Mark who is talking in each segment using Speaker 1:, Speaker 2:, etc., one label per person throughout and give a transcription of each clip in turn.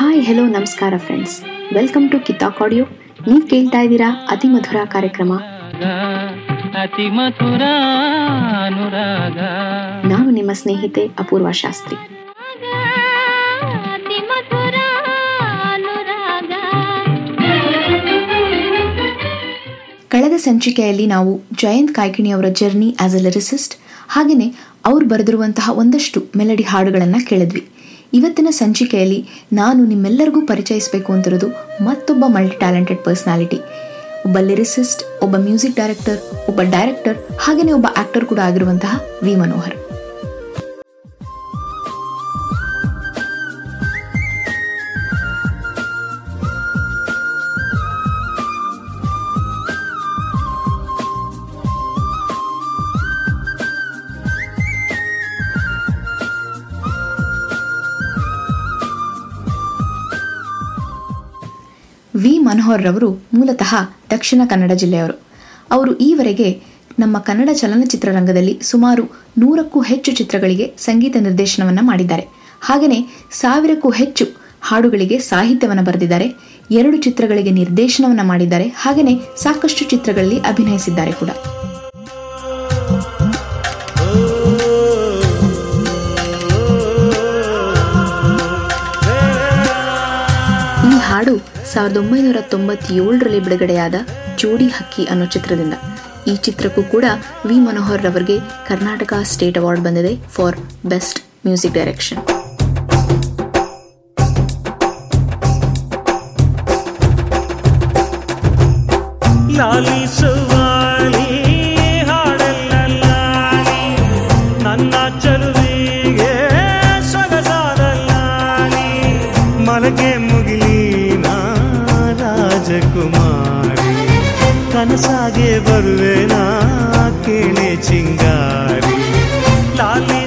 Speaker 1: Hi hello ನಮಸ್ಕಾರ friends welcome to Kitaab audio ನೀವು ಕೇಳ್ತಾ ಇದ್ದೀರಾ ಅತಿ ಮಧುರ ಕಾರ್ಯಕ್ರಮ.
Speaker 2: ಅತಿ ಮಧುರ ಅನುರಾಗ.
Speaker 1: ನಾನು ನಿಮ್ಮ ಸ್ನೇಹಿತೆ ಅಪೂರ್ವ ಶಾಸ್ತ್ರಿ. ಕಳೆದ ಸಂಚಿಕೆಯಲ್ಲಿ ನಾವು ಜಯಂತ್ ಕಾಯ್ಕಿಣಿ ಅವರ ಜರ್ನಿ ಆಸ್ ಅ ಲಿರಿಸಿಸ್ಟ್ ಹಾಗೆಯೇ ಅವ್ರು ಬರೆದಿರುವಂತಹ ಒಂದಷ್ಟು ಮೆಲಡಿ ಹಾಡುಗಳನ್ನು ಕೇಳಿದ್ವಿ. ಇವತ್ತಿನ ಸಂಚಿಕೆಯಲ್ಲಿ ನಾನು ನಿಮ್ಮೆಲ್ಲರಿಗೂ ಪರಿಚಯಿಸಬೇಕು ಅಂತಿರೋದು ಮತ್ತೊಬ್ಬ ಮಲ್ಟಿ ಟ್ಯಾಲೆಂಟೆಡ್ ಪರ್ಸನಾಲಿಟಿ ಒಬ್ಬ ಲಿರಿಸಿಸ್ಟ್ ಒಬ್ಬ ಮ್ಯೂಸಿಕ್ ಡೈರೆಕ್ಟರ್ ಒಬ್ಬ ಡೈರೆಕ್ಟರ್ ಹಾಗೆಯೇ ಒಬ್ಬ ಆಕ್ಟರ್ ಕೂಡ ಆಗಿರುವಂತಹ ವಿ ಮನೋಹರ್. ವಿ ಮನೋಹರ್ ರವರು ಮೂಲತಃ ದಕ್ಷಿಣ ಕನ್ನಡ ಜಿಲ್ಲೆಯವರು. ಅವರು ಈವರೆಗೆ ನಮ್ಮ ಕನ್ನಡ ಚಲನಚಿತ್ರರಂಗದಲ್ಲಿ ಸುಮಾರು ನೂರಕ್ಕೂ ಹೆಚ್ಚು ಚಿತ್ರಗಳಿಗೆ ಸಂಗೀತ ನಿರ್ದೇಶನವನ್ನು ಮಾಡಿದ್ದಾರೆ. ಹಾಗೆಯೇ ಸಾವಿರಕ್ಕೂ ಹೆಚ್ಚು ಹಾಡುಗಳಿಗೆ ಸಾಹಿತ್ಯವನ್ನು ಬರೆದಿದ್ದಾರೆ. ಎರಡು ಚಿತ್ರಗಳಿಗೆ ನಿರ್ದೇಶನವನ್ನು ಮಾಡಿದ್ದಾರೆ. ಹಾಗೆಯೇ ಸಾಕಷ್ಟು ಚಿತ್ರಗಳಲ್ಲಿ ಅಭಿನಯಿಸಿದ್ದಾರೆ ಕೂಡ. ಈ ಹಾಡು ಸಾವಿರದ ಒಂಬೈನೂರ ತೊಂಬತ್ತೇಳರಲ್ಲಿ ಬಿಡುಗಡೆಯಾದ ಜೋಡಿ ಹಕ್ಕಿ ಅನ್ನೋ ಚಿತ್ರದಿಂದ. ಈ ಚಿತ್ರಕ್ಕೂ ಕೂಡ ವಿ ಮನೋಹರ್ ರವರಿಗೆ ಕರ್ನಾಟಕ ಸ್ಟೇಟ್ ಅವಾರ್ಡ್ ಬಂದಿದೆ ಫಾರ್ ಬೆಸ್ಟ್ ಮ್ಯೂಸಿಕ್ ಡೈರೆಕ್ಷನ್.
Speaker 3: ಲಾಲಿಸುವಾಲಿ ರಾಜಕುಮಾರಿ ಕನಸಾಗೆ ಬರುವೆನಾ ಕೇಳೆ ಚಿಂಗಾರಿ ಲಾಲಿಸುವಾಲಿ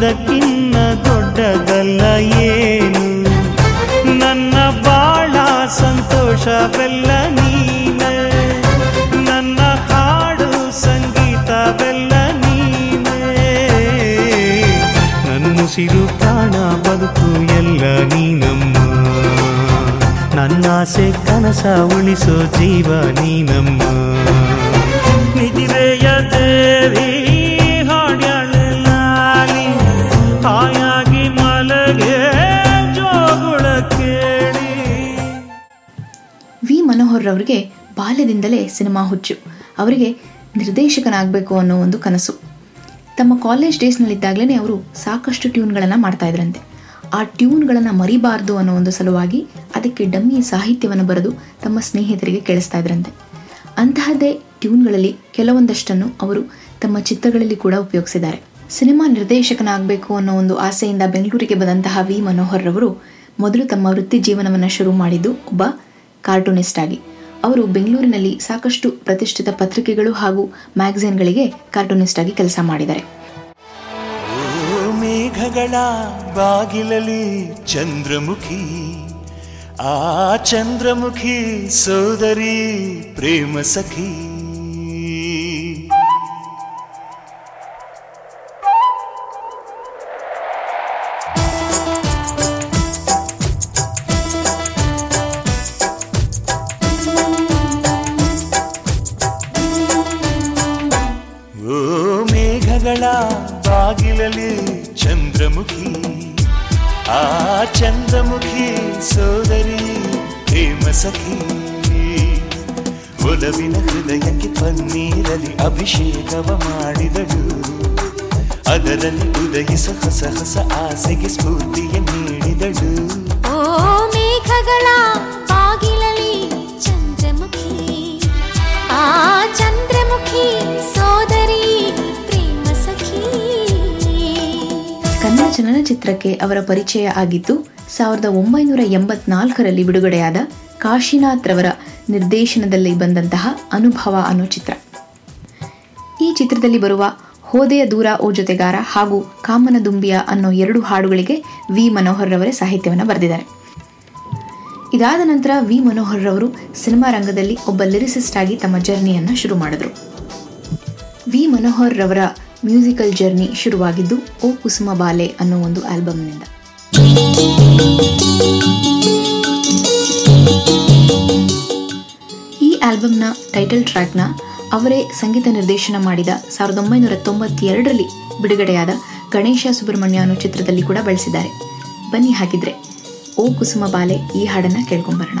Speaker 3: ಇದಕ್ಕಿನ್ನ ದೊಡ್ಡದಲ್ಲ ಏನು? ನನ್ನ ಬಾಳ ಸಂತೋಷವೆಲ್ಲ ನೀನ. ನನ್ನ ಹಾಡು ಸಂಗೀತವೆಲ್ಲ ನೀನೇ. ನನ್ನುಸಿರು ಪ್ರಾಣ, ಬದುಕು ಎಲ್ಲ ನೀನಮ್ಮ. ನನ್ನಾಸೆ ಕನಸ ಉಳಿಸೋ ಜೀವ ನೀನಮ್ಮ.
Speaker 1: ಮನೋಹರ್ ಬಾಲ್ಯದಿಂದಲೇ ಸಿನಿಮಾ ಹುಚ್ಚು. ಅವರಿಗೆ ನಿರ್ದೇಶಕನಾಗಬೇಕು ಅನ್ನೋ ಒಂದು ಕನಸು. ತಮ್ಮ ಕಾಲೇಜ್ ಡೇಸ್ನಲ್ಲಿದ್ದಾಗಲೇ ಅವರು ಸಾಕಷ್ಟು ಟ್ಯೂನ್ಗಳನ್ನು ಮಾಡ್ತಾ ಇದ್ರಂತೆ. ಆ ಟ್ಯೂನ್ಗಳನ್ನು ಮರಿಬಾರ್ದು ಅನ್ನೋ ಒಂದು ಸಲುವಾಗಿ ಅದಕ್ಕೆ ಡಮ್ಮಿ ಸಾಹಿತ್ಯವನ್ನು ಬರೆದು ತಮ್ಮ ಸ್ನೇಹಿತರಿಗೆ ಕೇಳಿಸ್ತಾ ಇದ್ರಂತೆ. ಅಂತಹದ್ದೇ ಟ್ಯೂನ್ಗಳಲ್ಲಿ ಕೆಲವೊಂದಷ್ಟನ್ನು ಅವರು ತಮ್ಮ ಚಿತ್ರಗಳಲ್ಲಿ ಕೂಡ ಉಪಯೋಗಿಸಿದ್ದಾರೆ. ಸಿನಿಮಾ ನಿರ್ದೇಶಕನಾಗಬೇಕು ಅನ್ನೋ ಒಂದು ಆಸೆಯಿಂದ ಬೆಂಗಳೂರಿಗೆ ಬಂದಂತಹ ವಿ ಮನೋಹರ್ ರವರು ಮೊದಲು ತಮ್ಮ ವೃತ್ತಿ ಜೀವನವನ್ನು ಶುರು ಮಾಡಿದ್ದು ಒಬ್ಬ ಕಾರ್ಟೂನಿಸ್ಟ್ ಆಗಿ ಅವರು ಬೆಂಗಳೂರಿನಲ್ಲಿ ಸಾಕಷ್ಟು ಪ್ರತಿಷ್ಠಿತ ಪತ್ರಿಕೆಗಳು ಹಾಗೂ ಮ್ಯಾಗಝಿನ್ಗಳಿಗೆ ಕಾರ್ಟೂನಿಸ್ಟ್ ಆಗಿ ಕೆಲಸ ಮಾಡಿದ್ದಾರೆ.
Speaker 4: ಮೇಘಗಳ ಬಾಗಿಲಲ್ಲಿ ಚಂದ್ರಮುಖಿ, ಆ ಚಂದ್ರಮುಖಿ ಸೋದರಿ ಪ್ರೇಮ ಸಖಿ. ಉದಯಿಸ ಹೊಸ ಹೊಸ ಆಸೆಗೆ ಸ್ಫೂರ್ತಿಯ ನೀಡಿದಳು.
Speaker 1: ಓ ಮೇಘಗಳ ಬಾಗಿಲಲಿ ಚಂದ್ರಮುಖಿ ಆ ಚಂದ್ರಮುಖಿ ಸೋದರಿ ಪ್ರೇಮ ಸಖಿ.
Speaker 5: ಕನ್ನಡ ಚಲನಚಿತ್ರಕ್ಕೆ ಅವರ ಪರಿಚಯ ಆಗಿದ್ದು ಸಾವಿರದ ಒಂಬೈನೂರ ಎಂಬತ್ನಾಲ್ಕರಲ್ಲಿ ಬಿಡುಗಡೆಯಾದ ಕಾಶಿನಾಥ್ ರವರ ನಿರ್ದೇಶನದಲ್ಲಿ ಬಂದಂತಹ ಅನುಭವ ಅನ್ನೋ ಚಿತ್ರ. ಈ ಚಿತ್ರದಲ್ಲಿ ಬರುವ ಹೋದೆಯ ದೂರ ಓ ಜೊತೆಗಾರ ಹಾಗೂ ಕಾಮನ ದುಂಬಿಯ ಅನ್ನೋ ಎರಡು ಹಾಡುಗಳಿಗೆ ವಿ ಮನೋಹರ್ ರವರೇ ಸಾಹಿತ್ಯವನ್ನು ಬರೆದಿದ್ದಾರೆ. ಇದಾದ ನಂತರ ವಿ ಮನೋಹರ್ ರವರು ಸಿನಿಮಾ ರಂಗದಲ್ಲಿ ಒಬ್ಬ ಲಿರಿಸಿಸ್ಟ್ ಆಗಿ ತಮ್ಮ ಜರ್ನಿಯನ್ನು ಶುರು ಮಾಡಿದ್ರು. ವಿ ಮನೋಹರ್ ರವರ ಮ್ಯೂಸಿಕಲ್ ಜರ್ನಿ ಶುರುವಾಗಿದ್ದು ಓ ಕುಸುಮ ಬಾಲೆ ಅನ್ನೋ ಒಂದು ಆಲ್ಬಮ್ನಿಂದ. ಈ ಆಲ್ಬಮ್ನ ಟೈಟಲ್ ಟ್ರ್ಯಾಕ್ನ ಅವರೇ ಸಂಗೀತ ನಿರ್ದೇಶನ ಮಾಡಿದ ಸಾವಿರದ ಒಂಬೈನೂರ ತೊಂಬತ್ತೆರಡರಲ್ಲಿ ಬಿಡುಗಡೆಯಾದ ಗಣೇಶ ಸುಬ್ರಹ್ಮಣ್ಯ ಅನ್ನೋ ಚಿತ್ರದಲ್ಲಿ ಕೂಡ ಬಳಸಿದ್ದಾರೆ. ಬನ್ನಿ ಹಾಗಿದ್ರೆ ಓ ಕುಸುಮ ಬಾಲೆ ಈ ಹಾಡನ್ನ ಕೇಳ್ಕೊಂಬರೋಣ.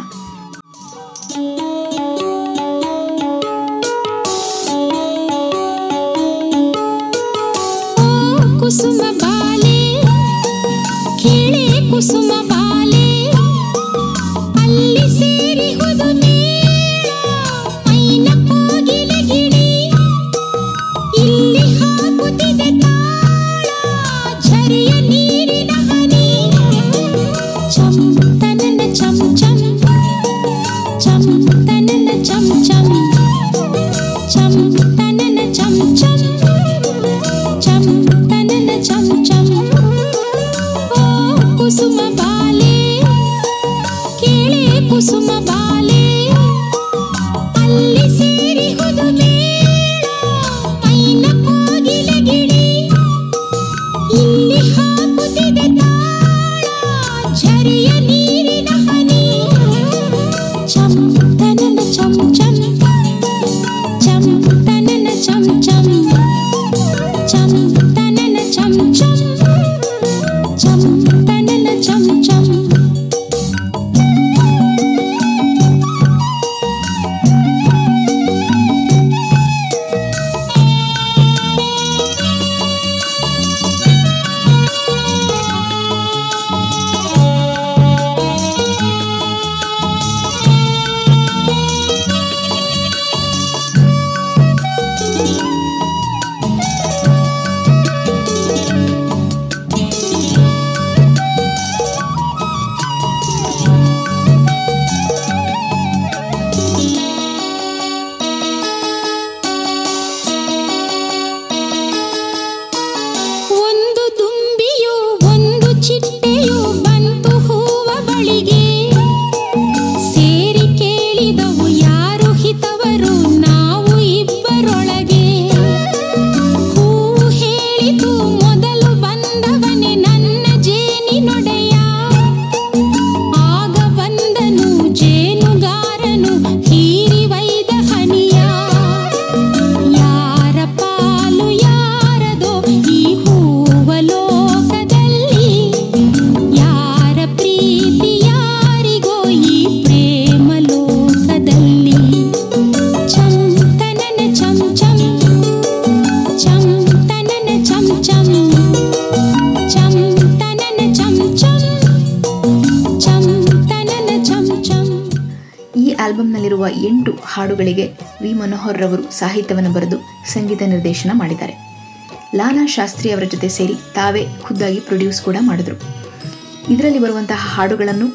Speaker 5: ಹಾಡುಗಳಿಗೆ ವಿ. ಮನೋಹರ್ ರವರು ಸಾಹಿತ್ಯವನ್ನು ಬರೆದು ಸಂಗೀತ ನಿರ್ದೇಶನ ಮಾಡಿದ್ದಾರೆ. ಲಾಲಾ ಶಾಸ್ತ್ರಿ ಅವರ ಜೊತೆ ಸೇರಿ ತಾವೇ ಖುದ್ದಾಗಿ ಪ್ರೊಡ್ಯೂಸ್ ಕೂಡ ಮಾಡಿದ್ರು. ಇದರಲ್ಲಿ ಬರುವಂತಹ ಹಾಡುಗಳನ್ನು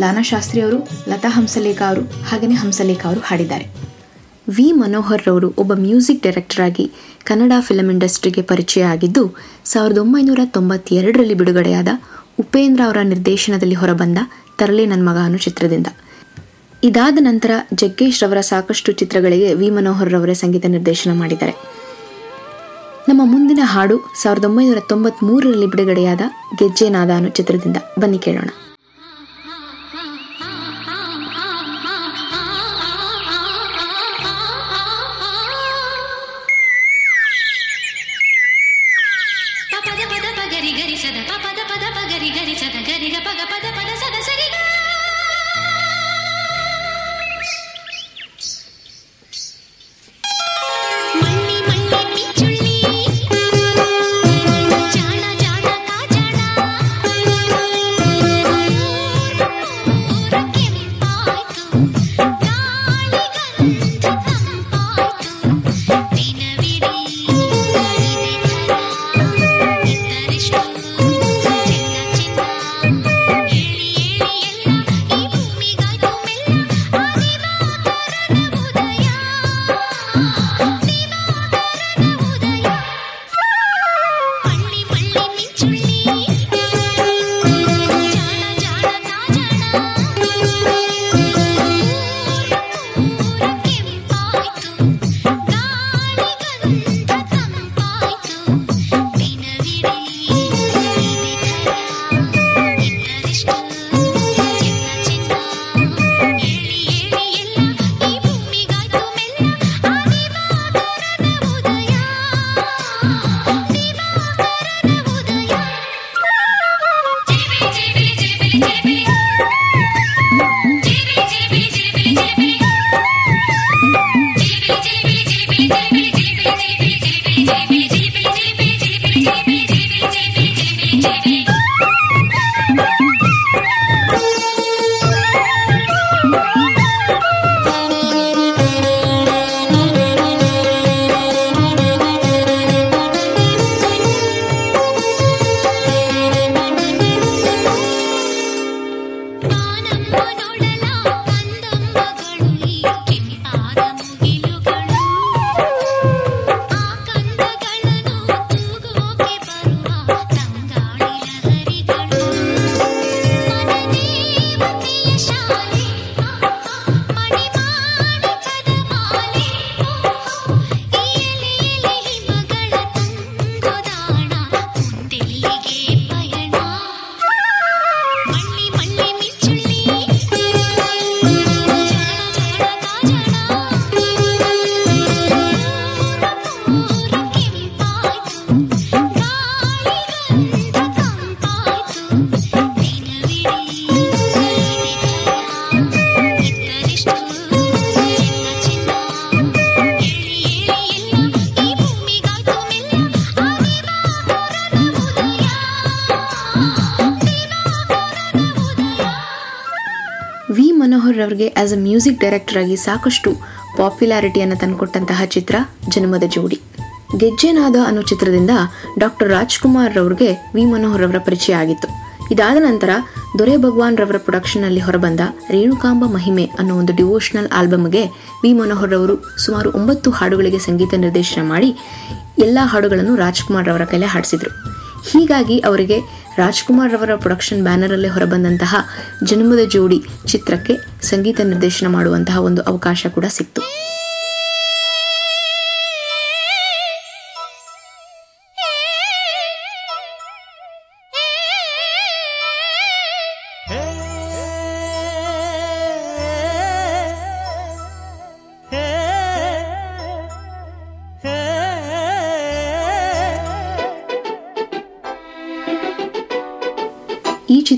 Speaker 5: ಲಾನಾ ಶಾಸ್ತ್ರಿ ಅವರು, ಲತಾ ಹಂಸಲೇಖ ಅವರು ಹಾಗೆಯೇ ಹಂಸಲೇಖ ಅವರು ಹಾಡಿದ್ದಾರೆ. ವಿ. ಮನೋಹರ್ ರವರು ಒಬ್ಬ ಮ್ಯೂಸಿಕ್ ಡೈರೆಕ್ಟರ್ ಆಗಿ ಕನ್ನಡ ಫಿಲಂ ಇಂಡಸ್ಟ್ರಿಗೆ ಪರಿಚಯ ಆಗಿದ್ದು, ಸಾವಿರದ ಒಂಬೈನೂರ ತೊಂಬತ್ತೆರಡರಲ್ಲಿ ಬಿಡುಗಡೆಯಾದ ಉಪೇಂದ್ರ ಅವರ ನಿರ್ದೇಶನದಲ್ಲಿ ಹೊರಬಂದ ತರಲೆ ನನ್ನ ಮಗ ಅನ್ನು ಚಿತ್ರದಿಂದ. ಇದಾದ ನಂತರ ಜಗ್ಗೇಶ್ ರವರ ಸಾಕಷ್ಟು ಚಿತ್ರಗಳಿಗೆ ವಿ ಮನೋಹರ್ ರವರೇ ಸಂಗೀತ ನಿರ್ದೇಶನ ಮಾಡಿದ್ದಾರೆ. ನಮ್ಮ ಮುಂದಿನ ಹಾಡು ಸಾವಿರದ ಒಂಬೈನೂರ ತೊಂಬತ್ಮೂರರಲ್ಲಿ ಬಿಡುಗಡೆಯಾದ ಗೆಜ್ಜೆ ನಾದಾನು ಚಿತ್ರದಿಂದ ಬನ್ನಿ ಕೇಳೋಣ.
Speaker 1: ಅವರಿಗೆ ಆಸ್ ಅ ಮ್ಯೂಸಿಕ್ ಡೈರೆಕ್ಟರ್ ಆಗಿ ಸಾಕಷ್ಟು ಪಾಪ್ಯುಲಾರಿಟಿಯನ್ನು ತಂದುಕೊಟ್ಟಂತಹ ಚಿತ್ರ ಜನ್ಮದ ಜೋಡಿ. ಗೆಜ್ಜೆನಾದ ಅನ್ನೋ ಚಿತ್ರದಿಂದ ಡಾಕ್ಟರ್ ರಾಜ್ಕುಮಾರ್ ರವ್ರಿಗೆ ವಿ. ಮನೋಹರ್ ಅವರ ಪರಿಚಯ ಆಗಿತ್ತು. ಇದಾದ ನಂತರ ದೊರೆ ಭಗವಾನ್ ರವರ ಪ್ರೊಡಕ್ಷನ್ನಲ್ಲಿ ಹೊರಬಂದ ರೇಣುಕಾಂಬ ಮಹಿಮೆ ಅನ್ನೋ ಒಂದು ಡಿವೋಷನಲ್ ಆಲ್ಬಮ್ಗೆ ವಿ. ಮನೋಹರ್ ಅವರು ಸುಮಾರು ಒಂಬತ್ತು ಹಾಡುಗಳಿಗೆ ಸಂಗೀತ ನಿರ್ದೇಶನ ಮಾಡಿ ಎಲ್ಲ ಹಾಡುಗಳನ್ನು ರಾಜ್ಕುಮಾರ್ ರವರ ಕೈಲೇ ಹಾಡಿಸಿದ್ರು. ಹೀಗಾಗಿ ಅವರಿಗೆ ರಾಜ್ಕುಮಾರ್ ರವರ ಪ್ರೊಡಕ್ಷನ್ ಬ್ಯಾನರಲ್ಲೇ ಹೊರಬಂದಂತಹ ಜನ್ಮದ ಜೋಡಿ ಚಿತ್ರಕ್ಕೆ ಸಂಗೀತ ನಿರ್ದೇಶನ ಮಾಡುವಂತಹ ಒಂದು ಅವಕಾಶ ಕೂಡ ಸಿಕ್ತು.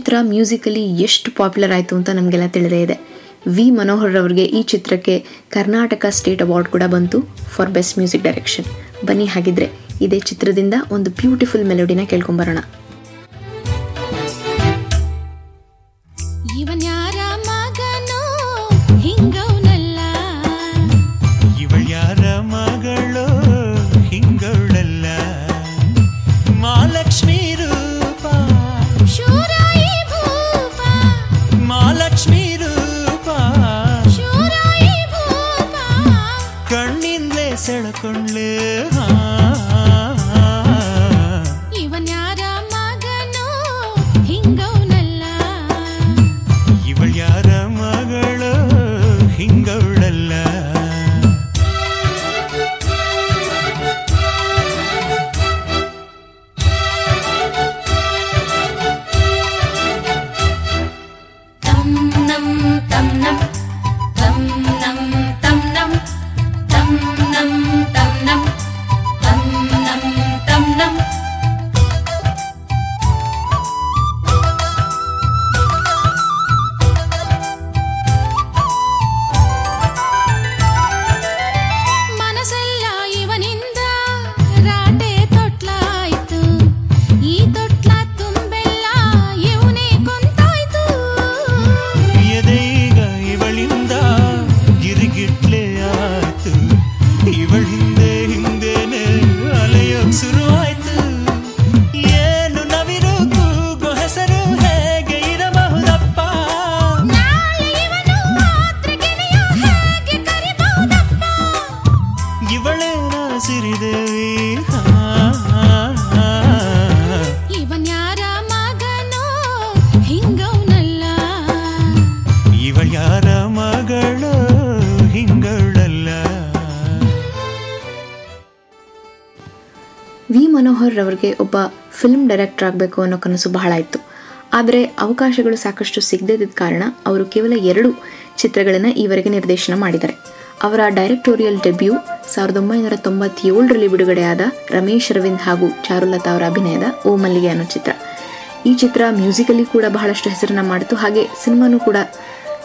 Speaker 1: ಚಿತ್ರ ಮ್ಯೂಸಿಕಲಿ ಎಷ್ಟು ಪಾಪ್ಯುಲರ್ ಆಯಿತು ಅಂತ ನಮಗೆಲ್ಲ ತಿಳಿದೇ ಇದೆ. ವಿ ಮನೋಹರ್ ಅವರಿಗೆ ಈ ಚಿತ್ರಕ್ಕೆ ಕರ್ನಾಟಕ ಸ್ಟೇಟ್ ಅವಾರ್ಡ್ ಕೂಡ ಬಂತು ಫಾರ್ ಬೆಸ್ಟ್ ಮ್ಯೂಸಿಕ್ ಡೈರೆಕ್ಷನ್. ಬನ್ನಿ ಹಾಗಿದ್ರೆ ಇದೇ ಚಿತ್ರದಿಂದ ಒಂದು ಬ್ಯೂಟಿಫುಲ್ ಮೆಲೋಡಿನ ಕೇಳ್ಕೊಂಬರೋಣ.
Speaker 3: ಸಿರಿದೇವಿ ಹಾ,
Speaker 5: ಇವನ್ ಯಾರ ಮಗನೋ? ಹಿಂಗವನಲ್ಲ.
Speaker 3: ಇವ ಯಾರ ಮಗಳು? ಹಿಂಗಳಲ್ಲ
Speaker 1: ವಿ ಮನೋಹರ್ ಅವರಿಗೆ ಒಬ್ಬ ಫಿಲ್ಮ್ ಡೈರೆಕ್ಟರ್ ಆಗಬೇಕು ಅನ್ನೋ ಕನಸು ಬಹಳ ಇತ್ತು. ಆದರೆ ಅವಕಾಶಗಳು ಸಾಕಷ್ಟು ಸಿಗದಿದ್ದ ಕಾರಣ ಅವರು ಕೇವಲ ಎರಡು ಚಿತ್ರಗಳನ್ನು ಈವರೆಗೆ ನಿರ್ದೇಶನ ಮಾಡಿದ್ದಾರೆ. ಅವರ ಡೈರೆಕ್ಟೋರಿಯಲ್ ಡೆಬ್ಯೂ ಸಾವಿರದ ಒಂಬೈನೂರ ತೊಂಬತ್ತೇಳರಲ್ಲಿ ಬಿಡುಗಡೆಯಾದ ರಮೇಶ್ ಅರವಿಂದ್ ಹಾಗೂ ಚಾರುಲತಾ ಅವರ ಅಭಿನಯದ ಓ ಮಲ್ಲಿಗೆ ಅನ್ನೋ ಚಿತ್ರ ಈ ಚಿತ್ರ ಮ್ಯೂಸಿಕಲಿ ಕೂಡ ಬಹಳಷ್ಟು ಹೆಸರನ್ನು ಮಾಡಿತು, ಹಾಗೆ ಸಿನಿಮಾನೂ ಕೂಡ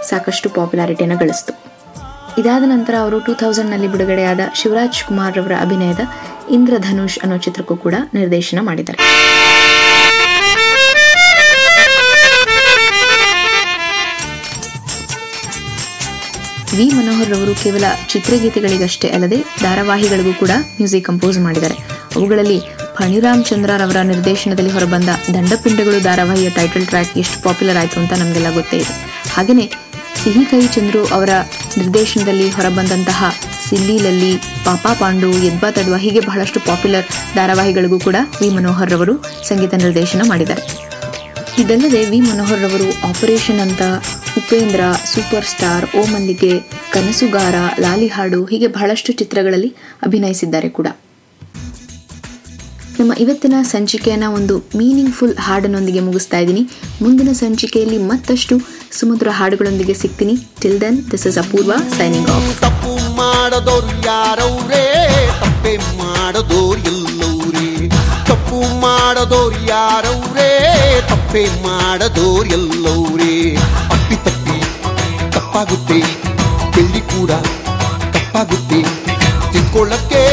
Speaker 1: ಸಾಕಷ್ಟು ಪಾಪ್ಯುಲಾರಿಟಿಯನ್ನು ಗಳಿಸ್ತು. ಇದಾದ ನಂತರ ಅವರು ಟೂ ತೌಸಂಡ್ನಲ್ಲಿ ಬಿಡುಗಡೆಯಾದ ಶಿವರಾಜ್ ಕುಮಾರ್ ರವರ ಅಭಿನಯದ ಇಂದ್ರಧನುಷ್ ಅನ್ನೋ ಚಿತ್ರಕ್ಕೂ ಕೂಡ ನಿರ್ದೇಶನ ಮಾಡಿದ್ದಾರೆ. ವಿ ಮನೋಹರ್ ರವರು ಕೇವಲ ಚಿತ್ರಗೀತೆಗಳಿಗಷ್ಟೇ ಅಲ್ಲದೆ ಧಾರಾವಾಹಿಗಳಿಗೂ ಕೂಡ ಮ್ಯೂಸಿಕ್ ಕಂಪೋಸ್ ಮಾಡಿದ್ದಾರೆ. ಅವುಗಳಲ್ಲಿ ಫಣಿರಾಮ್ ಚಂದ್ರರವರ ನಿರ್ದೇಶನದಲ್ಲಿ ಹೊರಬಂದ ದಂಡಪಿಂಡಗಳು ಧಾರಾವಾಹಿಯ ಟೈಟಲ್ ಟ್ರ್ಯಾಕ್ ಎಷ್ಟು ಪಾಪ್ಯುಲರ್ ಆಯಿತು ಅಂತ ನಮಗೆಲ್ಲ ಗೊತ್ತೇ ಇದೆ. ಹಾಗೆಯೇ ಸಿಹಿ ಕೈ ಚಂದ್ರು ಅವರ ನಿರ್ದೇಶನದಲ್ಲಿ ಹೊರಬಂದಂತಹ ಸಿಲ್ಲಿ ಲಲ್ಲಿ, ಪಾಪಾ ಪಾಂಡು, ಎದ್ಬಾ ತಡ್ವಾ ಹೀಗೆ ಬಹಳಷ್ಟು ಪಾಪ್ಯುಲರ್ ಧಾರಾವಾಹಿಗಳಿಗೂ ಕೂಡ ವಿ ಮನೋಹರ್ ರವರು ಸಂಗೀತ ನಿರ್ದೇಶನ ಮಾಡಿದ್ದಾರೆ. ಇದಲ್ಲದೆ ವಿ ಮನೋಹರ್ ರವರು ಆಪರೇಷನ್ ಅಂತ ಉಪೇಂದ್ರ ಸೂಪರ್ ಸ್ಟಾರ್ ಓ ಮಲ್ಲಿಗೆ ಕನಸುಗಾರ ಲಾಲಿ ಹಾಡು ಹೀಗೆ ಬಹಳಷ್ಟು ಚಿತ್ರಗಳಲ್ಲಿ ಅಭಿನಯಿಸಿದ್ದಾರೆ ಕೂಡ. ನಮ್ಮ ಇವತ್ತಿನ ಸಂಚಿಕೆಯನ್ನ ಒಂದು ಮೀನಿಂಗ್ಫುಲ್ ಹಾಡಿನೊಂದಿಗೆ ಮುಗಿಸ್ತಾ ಇದ್ದೀನಿ. ಮುಂದಿನ ಸಂಚಿಕೆಯಲ್ಲಿ ಮತ್ತಷ್ಟು ಸುಮಧುರ ಹಾಡುಗಳೊಂದಿಗೆ ಸಿಗ್ತೀನಿ. Till then this is Apoorva signing off
Speaker 6: ತಪ್ಪು ಮಾಡದೋರು ಯಾರವ್ರೇ? ತಪ್ಪೆ ಮಾಡದೋರು ಎಲ್ಲವ್ರೇ? ತಪ್ಪು ಮಾಡದೋರು ತಪ್ಪೆ ಎಲ್ಲವ್ರೇ? ಅಪ್ಪಿ ತಪ್ಪಿ, ತಪ್ಪಾಗುತ್ತೆ. ಬೆಳ್ಳಿ ಕೂಡ ತಪ್ಪಾಗುತ್ತೆ. ತಿಳ್ಕೊಳ್ಳಕ್ಕೆ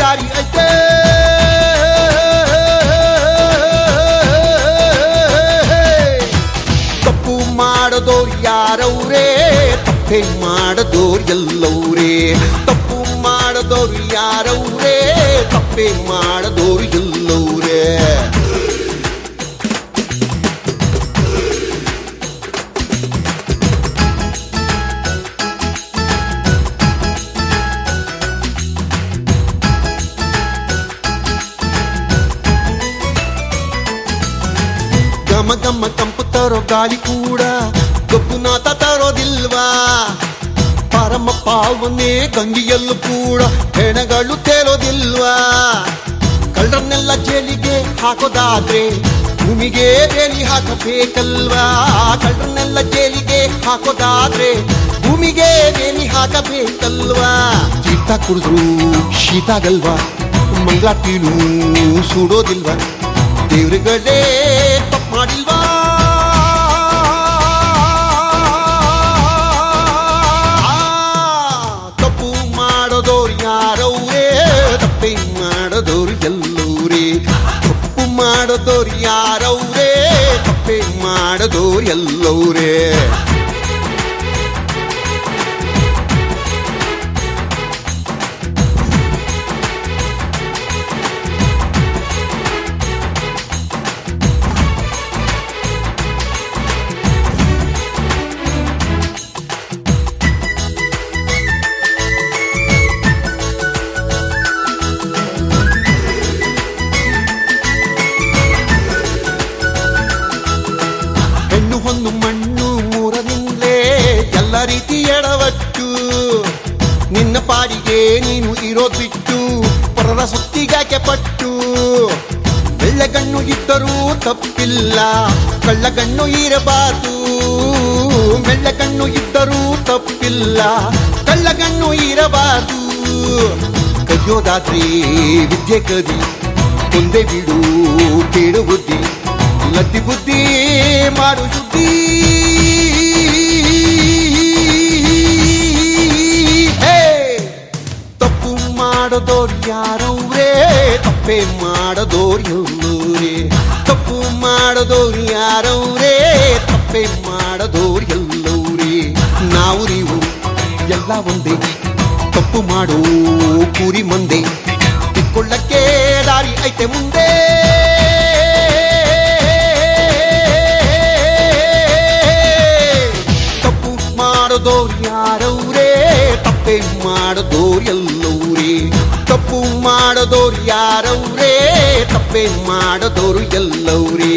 Speaker 6: ದಾರಿ ಐತೆ. ತಪ್ಪು ಮಾಡದೋರು ಯಾರವ್ರೇ? ತಪ್ಪೆ ಮಾಡದೋರು ಎಲ್ಲವ್ರೇ? ತಪ್ಪು ಮಾಡದೋರು ಯಾರವ್ರೇ? ತಪ್ಪೆ ಮಾಡದೋರು ಗಾಳಿ ಕೂಡ ಗಬ್ಬುನಾಥ ತರೋದಿಲ್ವಾ? ಪರಮ ಪಾವನೆ ಗಂಗಿಯಲ್ಲೂ ಕೂಡ ಹೆಣಗಳು ತೇಲೋದಿಲ್ವಾ ಕಳ್ಳರನ್ನೆಲ್ಲ ಜೇಲಿಗೆ ಹಾಕೋದಾದ್ರೆ ಭೂಮಿಗೆ ಬೇಲಿ ಹಾಕಬೇಕಲ್ವಾ? ಕಳ್ಳರನ್ನೆಲ್ಲ ಜೇಲಿಗೆ ಹಾಕೋದಾದ್ರೆ ಭೂಮಿಗೆ ಬೇಲಿ ಹಾಕಬೇಕಲ್ವಾ? ತೀರ್ಥ ಕುಡಿದ್ರು ಶೀತ ಆಗಲ್ವಾ ಮಂಗಳಾಟಿನೂ ಸುಡೋದಿಲ್ವಾ? ದೇವ್ರಗಳೇ, ತಪ್ಪು ಮಾಡಿಲ್ವಾ? ಮಾಡದೋರು ಎಲ್ಲವ್ರೇ ತಪ್ಪಿಲ್ಲ ಕಳ್ಳಗಣ್ಣು ಇರಬಾರ್ದು. ಮೆಳ್ಳಗಣ್ಣು ಇದ್ದರೂ ತಪ್ಪಿಲ್ಲ. ಕಳ್ಳಗಣ್ಣು ಇರಬಾರ್ದು. ಕದಿಯೋದಾದ್ರೆ ವಿದ್ಯೆ ಕದಿ. ಮುಂದೆ ಬಿಡು ಕೇಳು ಬುದ್ಧಿ. ಲದ್ದಿ ಬುದ್ಧಿ ಮಾಡು ಸುದ್ದಿ ಮಾಡದೋರು ಯಾರವ್ರೇ? ತಪ್ಪೆ ಮಾಡದೋರು ಎಲ್ಲೂರೇ? ತಪ್ಪು ಮಾಡದೋರು ಯಾರವ್ರೇ? ತಪ್ಪೆ ಮಾಡದೋರು ಎಲ್ಲವ್ರೇ? ನಾವು, ನೀವು ಎಲ್ಲ ಒಂದೇ. ತಪ್ಪು ಮಾಡೋ ಕೂರಿ ಮಂದೆ. ತಿಕ್ಕೊಳ್ಳಕ್ಕೆ ದಾರಿ ಐತೆ ಮುಂದೆ. ತಪ್ಪು ಮಾಡದೋರು ಯಾರವ್ರೇ? ತಪ್ಪೆ ಮಾಡದೋರು ಎಲ್ಲವ್ರೇ. ತಪ್ಪು ಮಾಡದೋರು ಯಾರವ್ರೇ? ತಪ್ಪೆ ಮಾಡದೋರು ಎಲ್ಲವ್ರೇ.